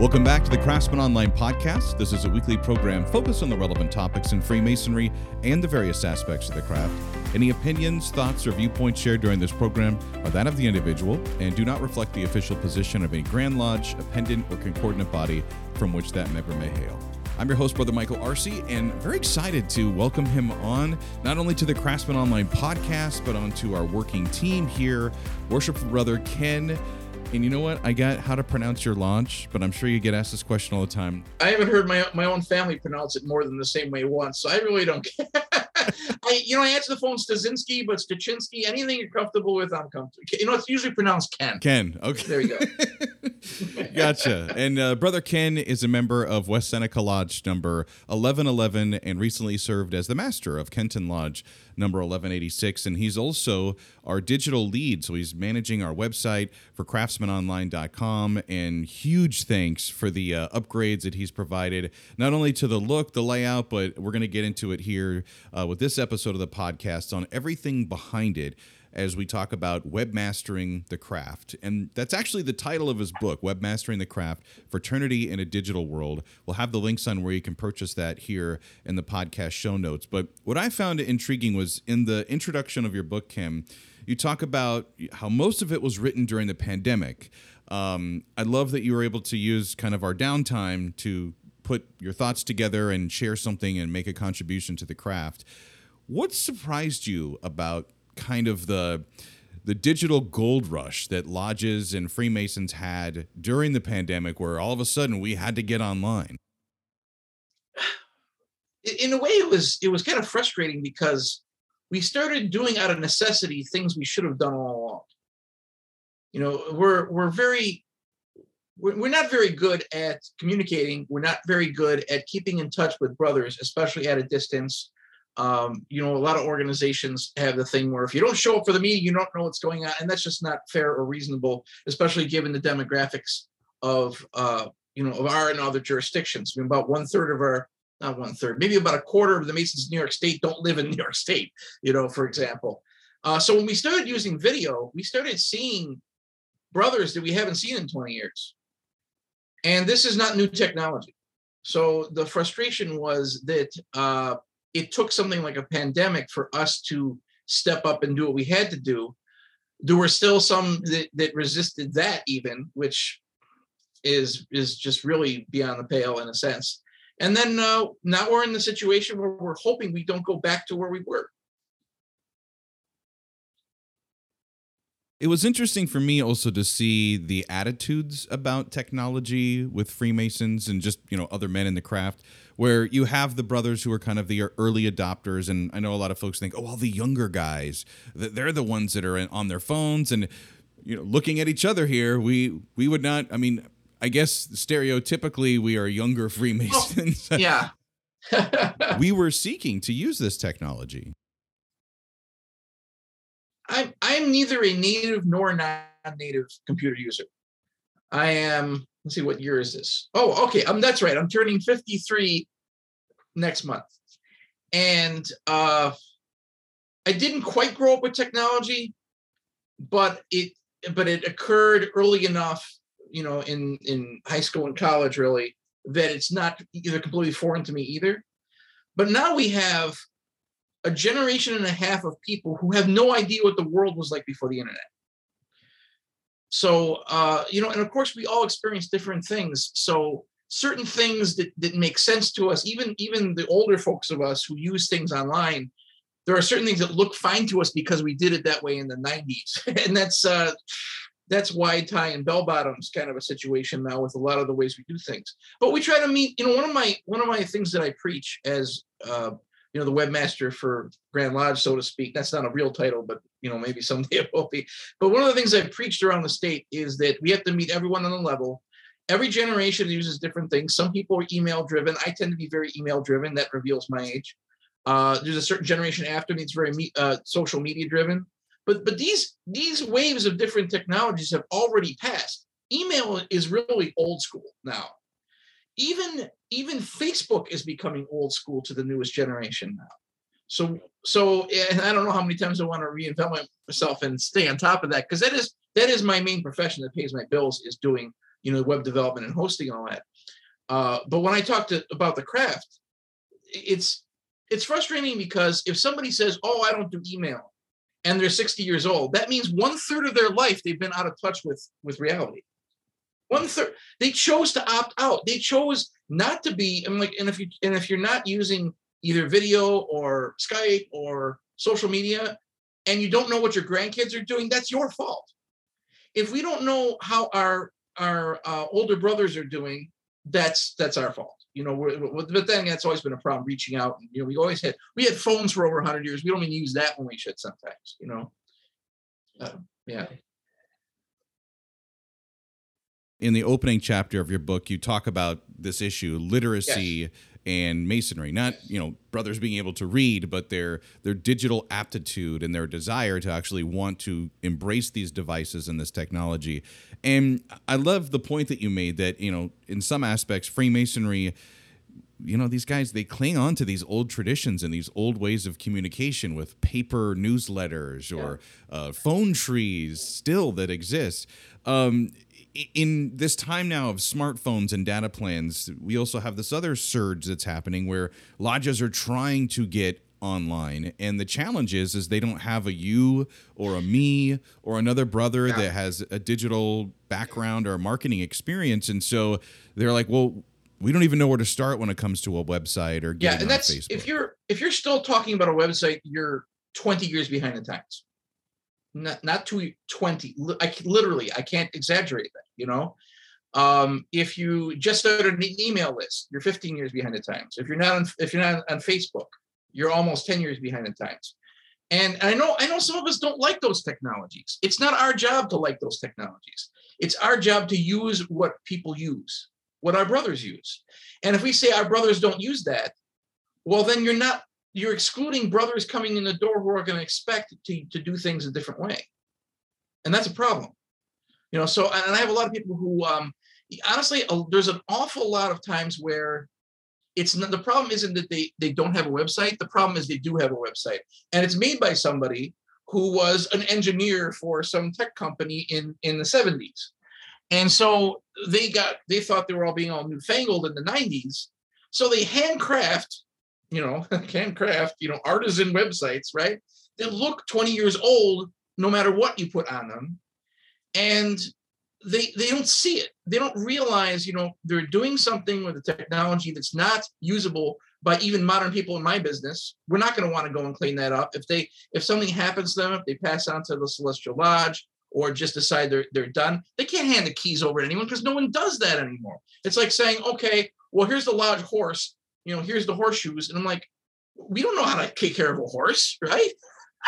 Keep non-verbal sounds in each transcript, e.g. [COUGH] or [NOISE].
Welcome back to the Craftsman Online podcast. This is a weekly program focused on the relevant topics in Freemasonry and the various aspects of the craft. Any opinions, thoughts, or viewpoints shared during this program are that of the individual and do not reflect the official position of any Grand Lodge, appendant, or concordant body from which that member may hail. I'm your host, Brother Michael Arce, and very excited to welcome him on not only to the Craftsman Online podcast, but onto our working team here. Worshipful Brother Ken and you know what? I got how to pronounce your launch, but I'm sure you get asked this question all the time. I haven't heard my my own family pronounce it more than the same way once, so I really don't care. [LAUGHS] I, you know, I answer the phone Stasinski, but Stachinsky, anything you're comfortable with, I'm comfortable. You know, it's usually pronounced Ken. Ken, okay. There you go. [LAUGHS] gotcha. And uh, Brother Ken is a member of West Seneca Lodge number 1111 and recently served as the master of Kenton Lodge number 1186. And he's also our digital lead. So he's managing our website for craftsmanonline.com. And huge thanks for the uh, upgrades that he's provided, not only to the look, the layout, but we're going to get into it here uh, with this episode of the podcast on everything behind it as we talk about webmastering the craft. And that's actually the title of his book, Webmastering the Craft Fraternity in a Digital World. We'll have the links on where you can purchase that here in the podcast show notes. But what I found intriguing was in the introduction of your book, Ken, you talk about how most of it was written during the pandemic. Um, I love that you were able to use kind of our downtime to put your thoughts together and share something and make a contribution to the craft. What surprised you about kind of the the digital gold rush that lodges and Freemasons had during the pandemic, where all of a sudden we had to get online? In a way, it was it was kind of frustrating because we started doing out of necessity things we should have done all along. You know, we're we're very we're not very good at communicating. We're not very good at keeping in touch with brothers, especially at a distance. Um, you know, a lot of organizations have the thing where if you don't show up for the meeting, you don't know what's going on, and that's just not fair or reasonable, especially given the demographics of uh, you know of our and other jurisdictions. I mean, about one third of our not one third, maybe about a quarter of the Masons in New York State don't live in New York State. You know, for example. Uh, so when we started using video, we started seeing brothers that we haven't seen in 20 years. And this is not new technology. So the frustration was that uh, it took something like a pandemic for us to step up and do what we had to do. There were still some that, that resisted that even, which is is just really beyond the pale in a sense. And then uh, now we're in the situation where we're hoping we don't go back to where we were. It was interesting for me also to see the attitudes about technology with Freemasons and just, you know, other men in the craft, where you have the brothers who are kind of the early adopters. And I know a lot of folks think, oh, all the younger guys, they're the ones that are on their phones and, you know, looking at each other here. We, we would not, I mean, I guess stereotypically we are younger [LAUGHS] Freemasons. Oh, yeah. [LAUGHS] we were seeking to use this technology. I'm I'm neither a native nor a non-native computer user. I am. Let's see, what year is this? Oh, okay. Um, that's right. I'm turning 53 next month, and uh, I didn't quite grow up with technology, but it but it occurred early enough, you know, in in high school and college, really, that it's not either completely foreign to me either. But now we have a generation and a half of people who have no idea what the world was like before the internet. So, uh, you know, and of course, we all experience different things. So, certain things that, that make sense to us, even even the older folks of us who use things online, there are certain things that look fine to us because we did it that way in the 90s. [LAUGHS] and that's uh, that's wide tie and bell bottoms kind of a situation now with a lot of the ways we do things. But we try to meet, you know, one of my one of my things that I preach as uh, you know, the webmaster for Grand Lodge, so to speak. That's not a real title, but you know, maybe someday [LAUGHS] it will be. But one of the things I've preached around the state is that we have to meet everyone on the level. Every generation uses different things. Some people are email driven. I tend to be very email driven. That reveals my age. Uh, there's a certain generation after me that's very me, uh, social media driven. But but these these waves of different technologies have already passed. Email is really old school now. Even even Facebook is becoming old school to the newest generation now. So so and I don't know how many times I want to reinvent myself and stay on top of that because that is that is my main profession that pays my bills is doing you know web development and hosting and all that. Uh, but when I talk to about the craft, it's it's frustrating because if somebody says, "Oh, I don't do email," and they're 60 years old, that means one third of their life they've been out of touch with with reality. One third they chose to opt out. They chose not to be. I'm like, and if you and if you're not using either video or Skype or social media, and you don't know what your grandkids are doing, that's your fault. If we don't know how our our uh, older brothers are doing, that's that's our fault. You know, we're, but then that's always been a problem reaching out. And, you know, we always had we had phones for over 100 years. We don't even use that when we should sometimes. You know, uh, yeah. In the opening chapter of your book, you talk about this issue, literacy. Yes and masonry not you know brothers being able to read but their their digital aptitude and their desire to actually want to embrace these devices and this technology and i love the point that you made that you know in some aspects freemasonry you know these guys they cling on to these old traditions and these old ways of communication with paper newsletters or yeah. uh, phone trees still that exist um, in this time now of smartphones and data plans, we also have this other surge that's happening where lodges are trying to get online and the challenge is is they don't have a you or a me or another brother yeah. that has a digital background or marketing experience and so they're like well we don't even know where to start when it comes to a website or yeah and that's Facebook. if you're if you're still talking about a website you're 20 years behind the times not not to 20 i literally i can't exaggerate that you know? Um, if you just started an email list you're 15 years behind the times. If you're not on if you're not on facebook you're almost 10 years behind the times. And i know i know some of us don't like those technologies. It's not our job to like those technologies. It's our job to use what people use what our brothers use. And if we say our brothers don't use that well then you're not you're excluding brothers coming in the door who are going to expect to, to do things a different way. And that's a problem. You know, so, and I have a lot of people who, um, honestly, there's an awful lot of times where it's not, the problem isn't that they, they don't have a website. The problem is they do have a website and it's made by somebody who was an engineer for some tech company in, in the 70s. And so they got, they thought they were all being all newfangled in the 90s. So they handcraft you know, [LAUGHS] handcraft, you know, artisan websites, right? They look 20 years old no matter what you put on them. And they they don't see it. They don't realize, you know, they're doing something with the technology that's not usable by even modern people in my business. We're not going to want to go and clean that up. If they if something happens to them, if they pass on to the celestial lodge or just decide they're they're done, they can't hand the keys over to anyone because no one does that anymore. It's like saying, okay, well, here's the lodge horse you know, here's the horseshoes. And I'm like, we don't know how to take care of a horse, right?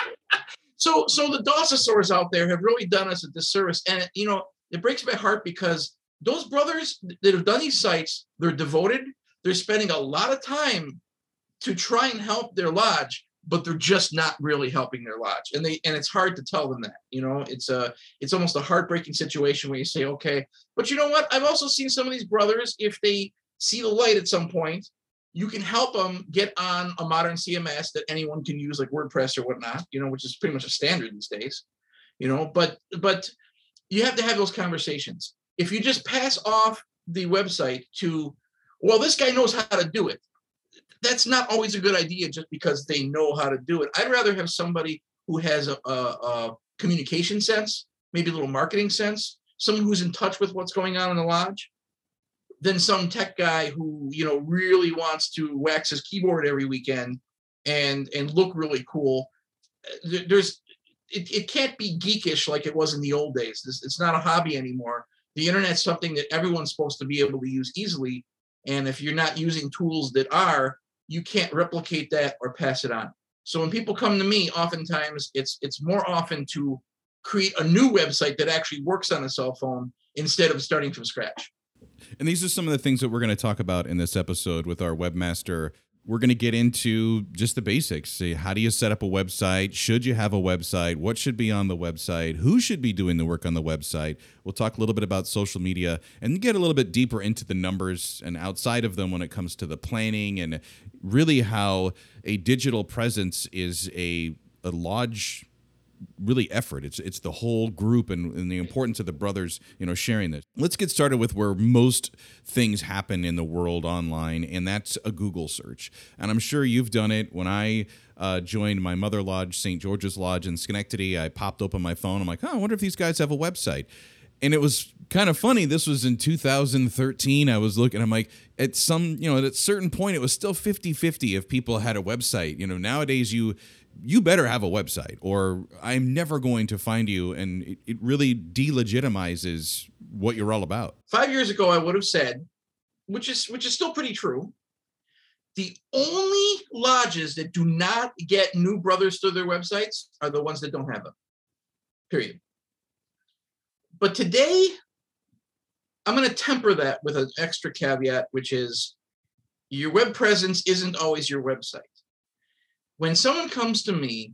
[LAUGHS] so, so the Dawsosaurs out there have really done us a disservice. And, you know, it breaks my heart because those brothers that have done these sites, they're devoted. They're spending a lot of time to try and help their lodge, but they're just not really helping their lodge. And they and it's hard to tell them that. You know, it's a it's almost a heartbreaking situation where you say, okay, but you know what? I've also seen some of these brothers, if they see the light at some point, you can help them get on a modern CMS that anyone can use, like WordPress or whatnot, you know, which is pretty much a standard these days, you know. But but you have to have those conversations. If you just pass off the website to, well, this guy knows how to do it, that's not always a good idea just because they know how to do it. I'd rather have somebody who has a, a, a communication sense, maybe a little marketing sense, someone who's in touch with what's going on in the lodge, than some tech guy who you know really wants to wax his keyboard every weekend and and look really cool there's it, it can't be geekish like it was in the old days it's, it's not a hobby anymore the internet's something that everyone's supposed to be able to use easily and if you're not using tools that are you can't replicate that or pass it on. So when people come to me, oftentimes it's it's more often to create a new website that actually works on a cell phone instead of starting from scratch. And these are some of the things that we're going to talk about in this episode with our webmaster. We're going to get into just the basics. See, how do you set up a website? Should you have a website? What should be on the website? Who should be doing the work on the website? We'll talk a little bit about social media and get a little bit deeper into the numbers and outside of them when it comes to the planning and really how a digital presence is a a large really effort. It's it's the whole group and, and, the importance of the brothers, you know, sharing this. Let's get started with where most things happen in the world online, and that's a Google search. And I'm sure you've done it. When I uh, joined my mother lodge, St. George's Lodge in Schenectady, I popped open my phone. I'm like, oh, I wonder if these guys have a website. And it was kind of funny. This was in 2013. I was looking, I'm like, at some, you know, at a certain point, it was still 50 50 if people had a website. You know, nowadays you you better have a website or I'm never going to find you. And it, it really delegitimizes what you're all about. Five years ago, I would have said, which is which is still pretty true. The only lodges that do not get new brothers to their websites are the ones that don't have them. Period. But today, I'm going to temper that with an extra caveat, which is your web presence isn't always your website when someone comes to me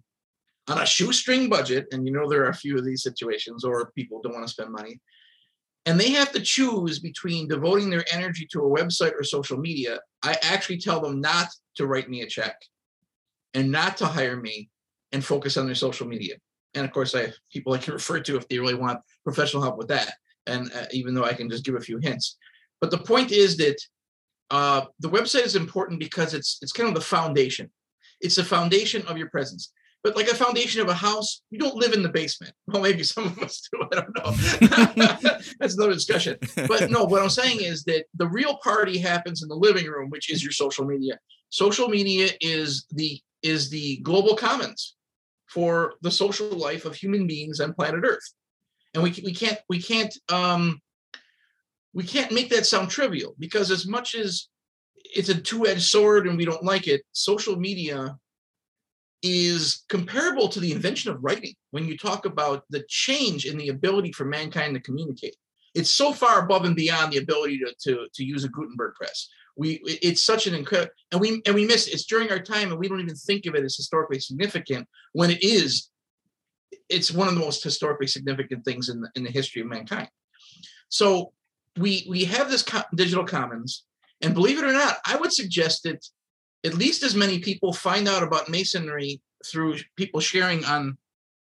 on a shoestring budget, and you know there are a few of these situations, or people don't want to spend money, and they have to choose between devoting their energy to a website or social media, I actually tell them not to write me a check and not to hire me and focus on their social media. And of course, I have people I can refer to if they really want professional help with that. And uh, even though I can just give a few hints, but the point is that uh, the website is important because it's it's kind of the foundation. It's the foundation of your presence. But like a foundation of a house, you don't live in the basement. [LAUGHS] Well, maybe some of us do. I don't know. [LAUGHS] That's another discussion. But no, what I'm saying is that the real party happens in the living room, which is your social media. Social media is the is the global commons for the social life of human beings on planet Earth, and we we can't we can't um, we can't make that sound trivial because as much as it's a two-edged sword and we don't like it social media is comparable to the invention of writing when you talk about the change in the ability for mankind to communicate. It's so far above and beyond the ability to, to, to use a gutenberg press. We it's such an incredible and we and we miss it. it's during our time and we don't even think of it as historically significant when it is it's one of the most historically significant things in the, in the history of mankind. So we we have this digital commons and believe it or not, I would suggest that at least as many people find out about masonry through people sharing on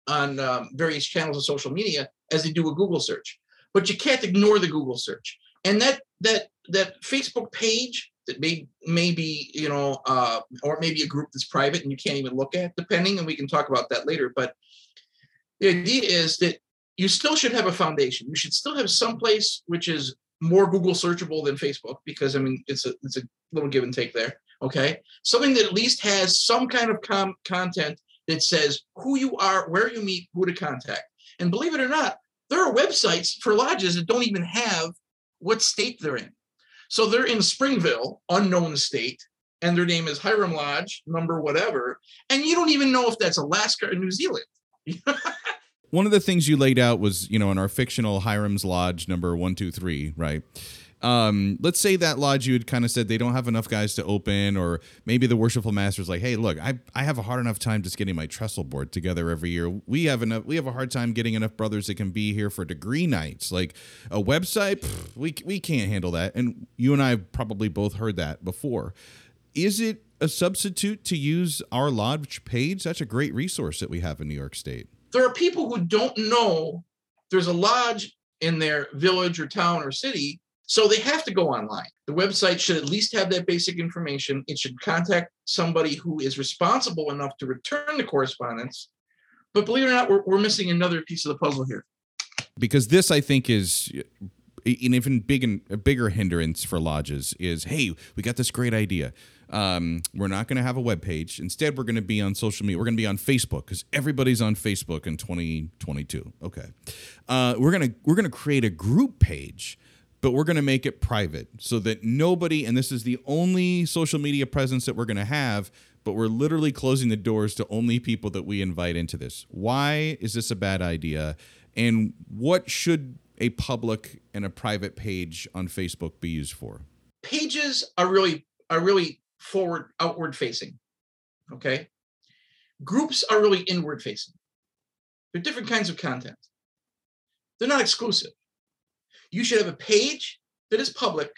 on um, various channels of social media as they do a Google search. But you can't ignore the Google search. And that that that Facebook page that may maybe you know uh, or maybe a group that's private and you can't even look at depending and we can talk about that later but the idea is that you still should have a foundation you should still have some place which is more Google searchable than Facebook because I mean it's a it's a little give and take there. Okay, something that at least has some kind of com- content that says who you are, where you meet, who to contact. And believe it or not, there are websites for lodges that don't even have what state they're in. So they're in Springville, unknown state, and their name is Hiram Lodge, number whatever, and you don't even know if that's Alaska or New Zealand. [LAUGHS] one of the things you laid out was, you know, in our fictional Hiram's Lodge number one, two, three, right? Um, let's say that lodge you had kind of said they don't have enough guys to open, or maybe the worshipful master's like, hey, look, I, I have a hard enough time just getting my trestle board together every year. We have enough we have a hard time getting enough brothers that can be here for degree nights. Like a website, pff, we we can't handle that. And you and I have probably both heard that before. Is it a substitute to use our lodge page? That's a great resource that we have in New York State there are people who don't know there's a lodge in their village or town or city so they have to go online. The website should at least have that basic information. It should contact somebody who is responsible enough to return the correspondence. But believe it or not we're, we're missing another piece of the puzzle here. Because this i think is an even big a bigger hindrance for lodges is hey we got this great idea um, we're not going to have a web page. Instead, we're going to be on social media. We're going to be on Facebook because everybody's on Facebook in 2022. Okay, uh, we're gonna we're gonna create a group page but we're going to make it private so that nobody, and this is the only social media presence that we're going to have, but we're literally closing the doors to only people that we invite into this. Why is this a bad idea? And what should a public and a private page on Facebook be used for? Pages are really are really forward outward facing. Okay? Groups are really inward facing. They're different kinds of content. They're not exclusive. You should have a page that is public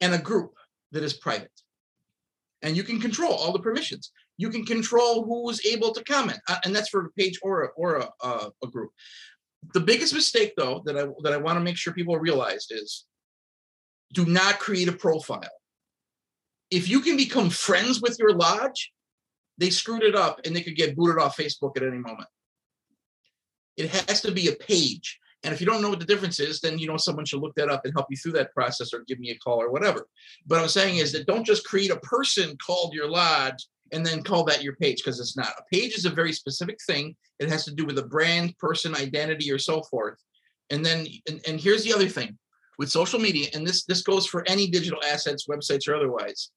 and a group that is private. And you can control all the permissions. You can control who's able to comment, uh, and that's for a page or a, or a, uh, a group. The biggest mistake, though, that I that I want to make sure people realize is, do not create a profile. If you can become friends with your lodge, they screwed it up, and they could get booted off Facebook at any moment. It has to be a page. And if you don't know what the difference is, then you know someone should look that up and help you through that process or give me a call or whatever. But I'm saying is that don't just create a person called your lodge and then call that your page because it's not. A page is a very specific thing. It has to do with a brand, person, identity, or so forth. And then and, and here's the other thing with social media, and this this goes for any digital assets, websites or otherwise.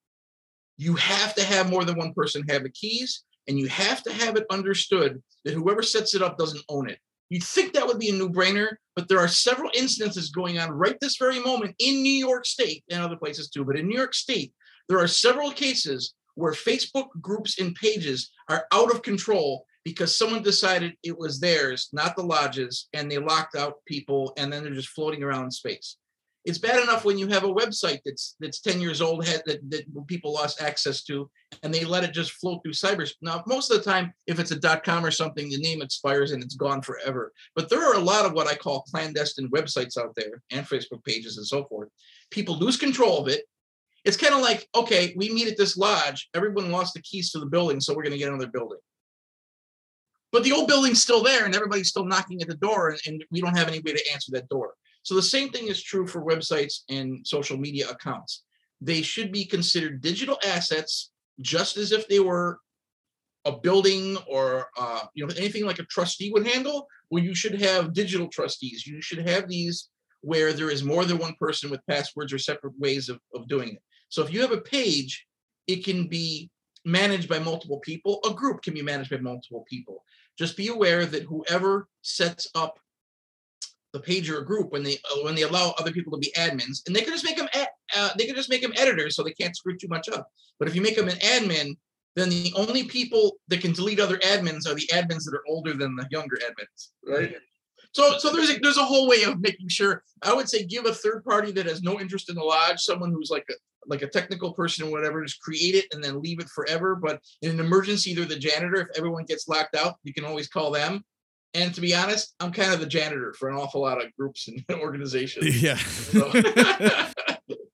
You have to have more than one person have the keys, and you have to have it understood that whoever sets it up doesn't own it. You'd think that would be a no brainer, but there are several instances going on right this very moment in New York State and other places too. But in New York State, there are several cases where Facebook groups and pages are out of control because someone decided it was theirs, not the lodges, and they locked out people and then they're just floating around in space it's bad enough when you have a website that's that's 10 years old that, that people lost access to and they let it just float through cyberspace now most of the time if it's a dot com or something the name expires and it's gone forever. But there are a lot of what i call clandestine websites out there and facebook pages and so forth. People lose control of it. It's kind of like okay we meet at this lodge everyone lost the keys to the building so we're going to get another building. But the old building's still there and everybody's still knocking at the door and, and we don't have any way to answer that door so the same thing is true for websites and social media accounts. They should be considered digital assets just as if they were a building or uh, you know anything like a trustee would handle. Well, you should have digital trustees. You should have these where there is more than one person with passwords or separate ways of, of doing it. So if you have a page, it can be managed by multiple people. A group can be managed by multiple people. Just be aware that whoever sets up the page or group when they uh, when they allow other people to be admins, and they can just make them uh, they can just make them editors so they can't screw too much up. But if you make them an admin, then the only people that can delete other admins are the admins that are older than the younger admins, right? So, so there's a, there's a whole way of making sure. I would say give a third party that has no interest in the lodge, someone who's like a like a technical person or whatever, just create it and then leave it forever. But in an emergency, they're the janitor. If everyone gets locked out, you can always call them. And to be honest, I'm kind of the janitor for an awful lot of groups and [LAUGHS] organizations. Yeah. So. [LAUGHS]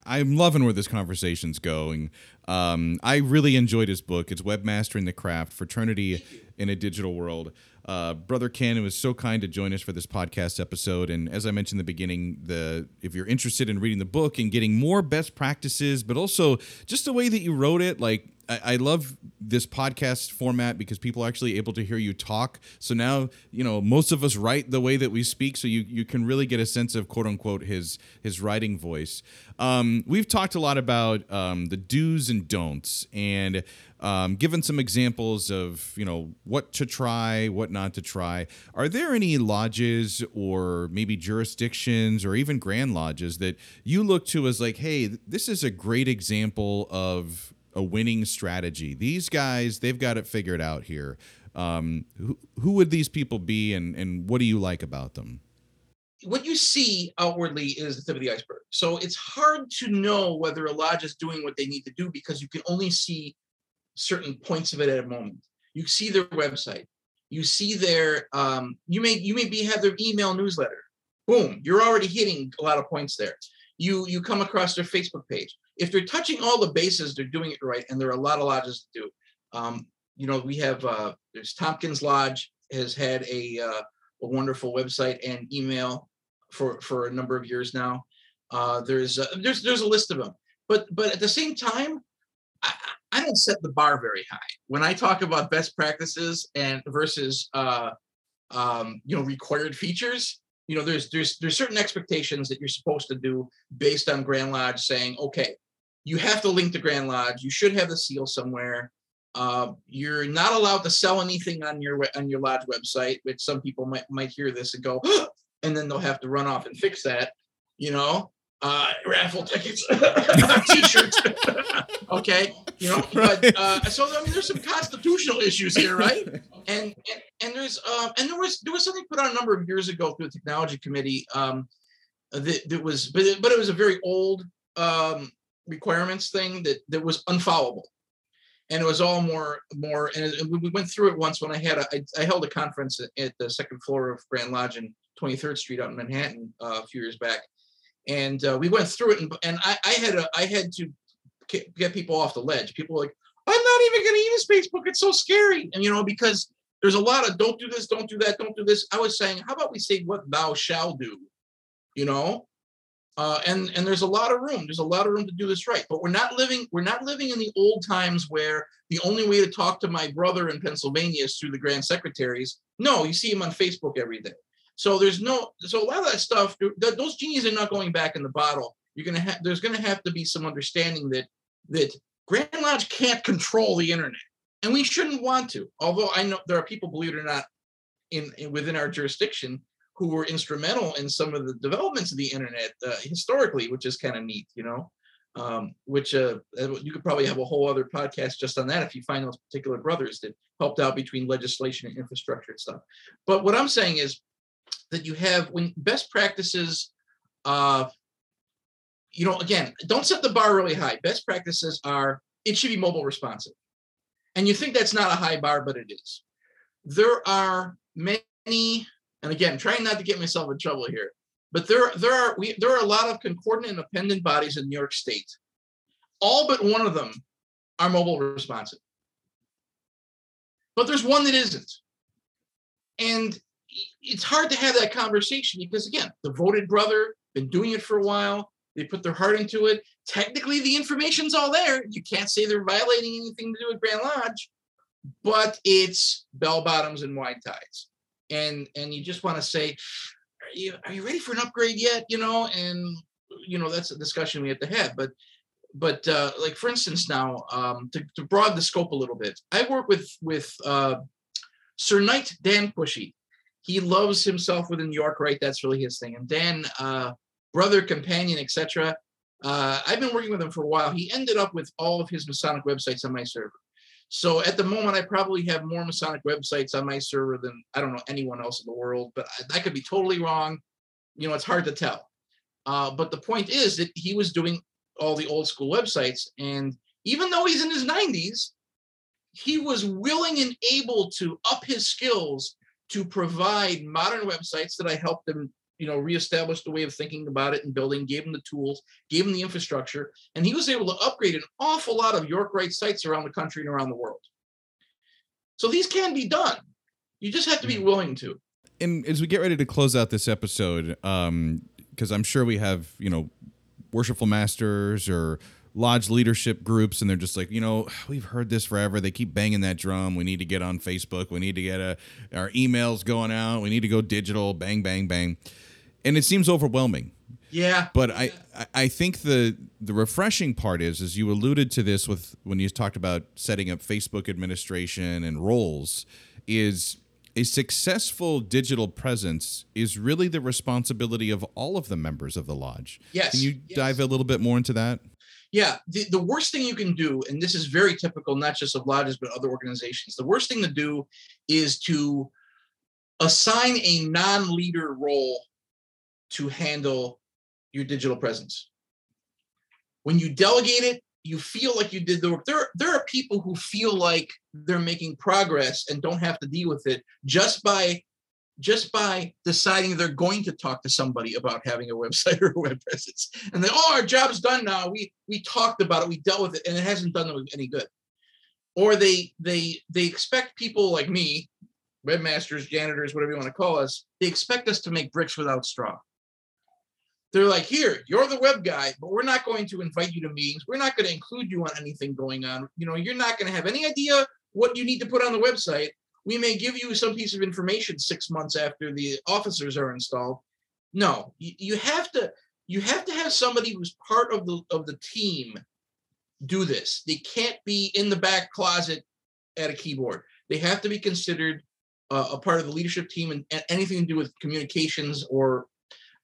I'm loving where this conversation's going. Um, I really enjoyed his book. It's Webmastering the Craft Fraternity in a Digital World. Uh, Brother Ken was so kind to join us for this podcast episode. And as I mentioned in the beginning, the if you're interested in reading the book and getting more best practices, but also just the way that you wrote it, like I, love this podcast format because people are actually able to hear you talk. So now, you know, most of us write the way that we speak, so you you can really get a sense of quote unquote his his writing voice. Um, we've talked a lot about um, the do's and don'ts, and um, given some examples of you know what to try, what not to try. Are there any lodges or maybe jurisdictions or even grand lodges that you look to as like, hey, this is a great example of a winning strategy. These guys, they've got it figured out here. Um, who, who would these people be, and and what do you like about them? What you see outwardly is the tip of the iceberg. So it's hard to know whether a lodge is doing what they need to do because you can only see certain points of it at a moment. You see their website, you see their um, you may you may be have their email newsletter. Boom, you're already hitting a lot of points there. You you come across their Facebook page if they're touching all the bases, they're doing it right, and there are a lot of lodges to do. Um, you know, we have uh, there's Tompkins Lodge has had a uh, a wonderful website and email for for a number of years now. Uh, there's uh, there's there's a list of them, but but at the same time, I, I don't set the bar very high when I talk about best practices and versus uh, um, you know required features you know, there's there's there's certain expectations that you're supposed to do based on Grand Lodge saying, okay, you have to link to Grand Lodge. You should have the seal somewhere. Uh, you're not allowed to sell anything on your on your lodge website, which some people might might hear this and go, and then they'll have to run off and fix that. You know, uh, raffle tickets, [LAUGHS] t-shirts. [LAUGHS] okay, you know, but uh, so I mean, there's some constitutional issues here, right? And and, and there's um, and there was there was something put on a number of years ago through the technology committee um, that, that was, but it, but it was a very old um, requirements thing that that was unfollowable. And it was all more more and we went through it once when i had a I, I held a conference at, the second floor of grand lodge in 23rd street out in manhattan uh, a few years back. And uh, we went through it and, and I, I had a i had to get people off the ledge. People were like i'm not even going to use facebook. It's so scary. And you know because there's a lot of don't do this don't do that don't do this. I was saying how about we say what thou shall do? You know uh, and and there's a lot of room. There's a lot of room to do this right. But we're not living we're not living in the old times where the only way to talk to my brother in Pennsylvania is through the grand secretaries. No, you see him on Facebook every day. So there's no so a lot of that stuff. those genies are not going back in the bottle. You're gonna have there's gonna have to be some understanding that that Grand Lodge can't control the internet, and we shouldn't want to. Although I know there are people, believe it or not, in, in within our jurisdiction who were instrumental in some of the developments of the internet uh, historically, which is kind of neat, you know. Um, which uh, you could probably have a whole other podcast just on that if you find those particular brothers that helped out between legislation and infrastructure and stuff. But what I'm saying is that you have when best practices, uh, you know, again, don't set the bar really high. Best practices are it should be mobile responsive, and you think that's not a high bar, but it is. There are many and again, trying not to get myself in trouble here, but there there are we there are a lot of concordant and independent bodies in New York State. All but one of them are mobile responsive. But there's one that isn't. And it's hard to have that conversation because again, the voted brother, been doing it for a while, they put their heart into it. Technically, the information's all there. You can't say they're violating anything to do with Grand Lodge, but it's bell bottoms and wide tides and and you just want to say are you are you ready for an upgrade yet? You know and you know that's a discussion we have to have but but uh, like for instance now um, to, to broaden the scope a little bit i work with with uh, sir knight dan pushy he loves himself within new york right? That's really his thing and dan uh, brother companion etc uh, i've been working with him for a while. He ended up with all of his masonic websites on my server so at the moment, I probably have more Masonic websites on my server than I don't know anyone else in the world, but I, could be totally wrong. You know, it's hard to tell. Uh, but the point is that he was doing all the old school websites, and even though he's in his 90s, he was willing and able to up his skills to provide modern websites that I helped him you know, reestablished the way of thinking about it and building, gave him the tools, gave him the infrastructure, and he was able to upgrade an awful lot of York Rite sites around the country and around the world. So these can be done. You just have to be mm. willing to. And as we get ready to close out this episode, um, because I'm sure we have, you know, worshipful masters or lodge leadership groups and they're just like you know we've heard this forever they keep banging that drum we need to get on facebook we need to get a, our emails going out we need to go digital bang bang bang and it seems overwhelming. Yeah. But I, I think the the refreshing part is, as you alluded to this with when you talked about setting up Facebook administration and roles, is a successful digital presence is really the responsibility of all of the members of the lodge. Yes. Can you yes. dive a little bit more into that? Yeah, the, the worst thing you can do, and this is very typical, not just of lodges, but other organizations, the worst thing to do is to assign a non leader role to handle your digital presence. When you delegate it, you feel like you did the work. There, there are people who feel like they're making progress and don't have to deal with it just by just by deciding they're going to talk to somebody about having a [LAUGHS] website or a web presence. And they, oh, our job's done now. We we talked about it, we dealt with it, and it hasn't done them any good. Or they they they expect people like me, webmasters, janitors, whatever you want to call us, they expect us to make bricks without straw they're like, here, you're the web guy, but we're not going to invite you to meetings. We're not going to include you on anything going on. You know, you're not going to have any idea what you need to put on the website. We may give you some piece of information six months after the officers are installed, no, you, have to you have to have somebody who's part of the of the team do this. They can't be in the back closet at a keyboard. They have to be considered uh, a part of the leadership team and anything to do with communications or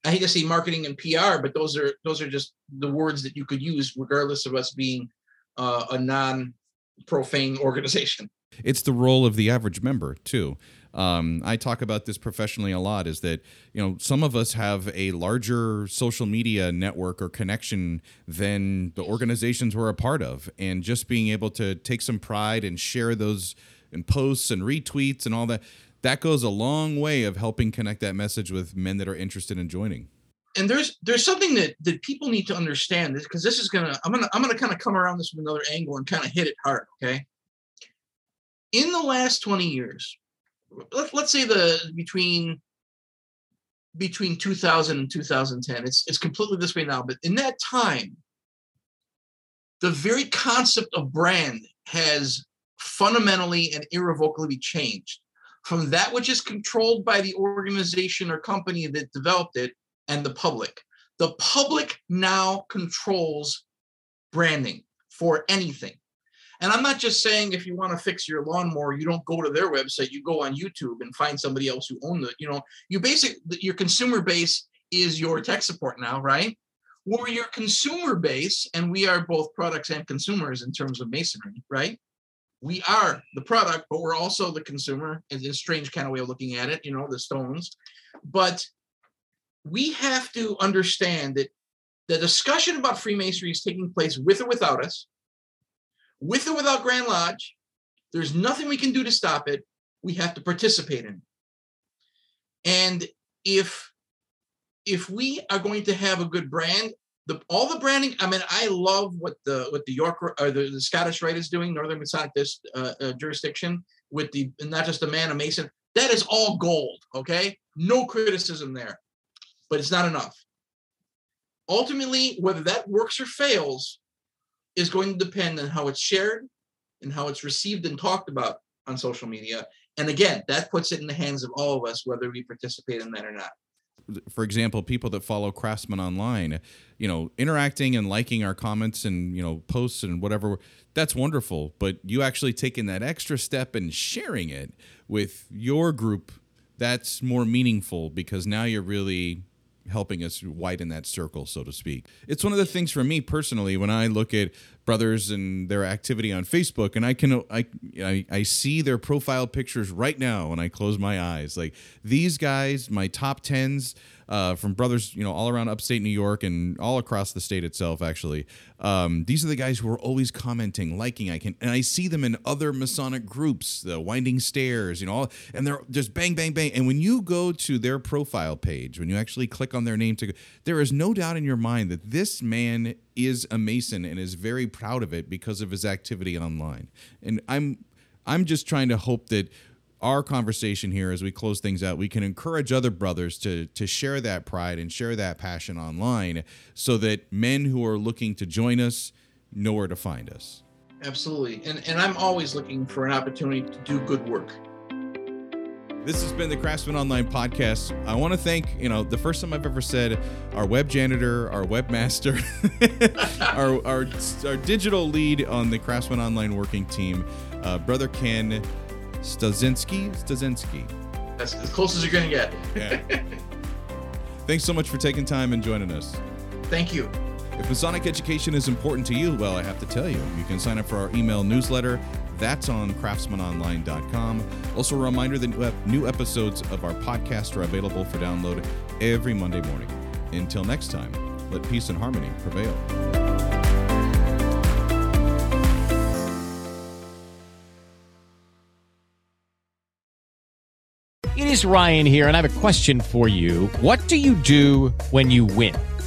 I hate to say marketing and PR, but those are those are just the words that you could use regardless of us being uh, a non-profane organization. It's the role of the average member too. Um, I talk about this professionally a lot. Is that you know some of us have a larger social media network or connection than the organizations we're a part of, and just being able to take some pride and share those and posts and retweets and all that that goes a long way of helping connect that message with men that are interested in joining. And there's there's something that that people need to understand because this is gonna i'm gonna i'm gonna kind of come around this from another angle and kind of hit it hard okay? In the last 20 years let, let's say the between between 2000 and 2010 it's it's completely this way now but in that time the very concept of brand has fundamentally and irrevocably changed from that which is controlled by the organization or company that developed it and the public. The public now controls branding for anything. And I'm not just saying if you want to fix your lawnmower, you don't go to their website, you go on YouTube and find somebody else who owns it. You know, you basic your consumer base is your tech support now, right? Or your consumer base, and we are both products and consumers in terms of masonry, right? We are the product, but we're also the consumer. It's a strange kind of way of looking at it, you know, the stones. But we have to understand that the discussion about Freemasonry is taking place with or without us, with or without Grand Lodge. There's nothing we can do to stop it. We have to participate in it. And if if we are going to have a good brand, the all the branding. I mean, I love what the what the York or the, the Scottish Rite is doing, Northern Masonic this uh, uh, jurisdiction with the not just a man, a mason. That is all gold. Okay, no criticism there, but it's not enough. Ultimately, whether that works or fails is going to depend on how it's shared and how it's received and talked about on social media. And again, that puts it in the hands of all of us, whether we participate in that or not for example, people that follow Craftsman online, you know, interacting and liking our comments and, you know, posts and whatever, that's wonderful. But you actually taking that extra step and sharing it with your group, that's more meaningful because now you're really helping us widen that circle, so to speak. It's one of the things for me personally when I look at brothers and their activity on Facebook, and I can I, I I see their profile pictures right now when I close my eyes. Like these guys, my top tens uh, from brothers, you know, all around upstate New York and all across the state itself. Actually, um, these are the guys who are always commenting, liking. I can, and I see them in other Masonic groups, the Winding Stairs, you know, and they're just bang, bang, bang. And when you go to their profile page, when you actually click on their name, to there is no doubt in your mind that this man is a Mason and is very proud of it because of his activity online. And I'm I'm just trying to hope that our conversation here as we close things out we can encourage other brothers to to share that pride and share that passion online so that men who are looking to join us know where to find us. Absolutely. And and i'm always looking for an opportunity to do good work this has been the Craftsman Online podcast. I want to thank, you know, the first time I've ever said our web janitor, our webmaster, [LAUGHS] our, our, our digital lead on the Craftsman Online working team, uh, Brother Ken Stazinski. Stazinski. That's as close as you're going to get. yeah. [LAUGHS] Thanks so much for taking time and joining us. Thank you. If Masonic education is important to you, well, I have to tell you, you can sign up for our email newsletter. That's on craftsmanonline.com. Also, a reminder that new episodes of our podcast are available for download every Monday morning. Until next time, let peace and harmony prevail. It is Ryan here, and I have a question for you. What do you do when you win?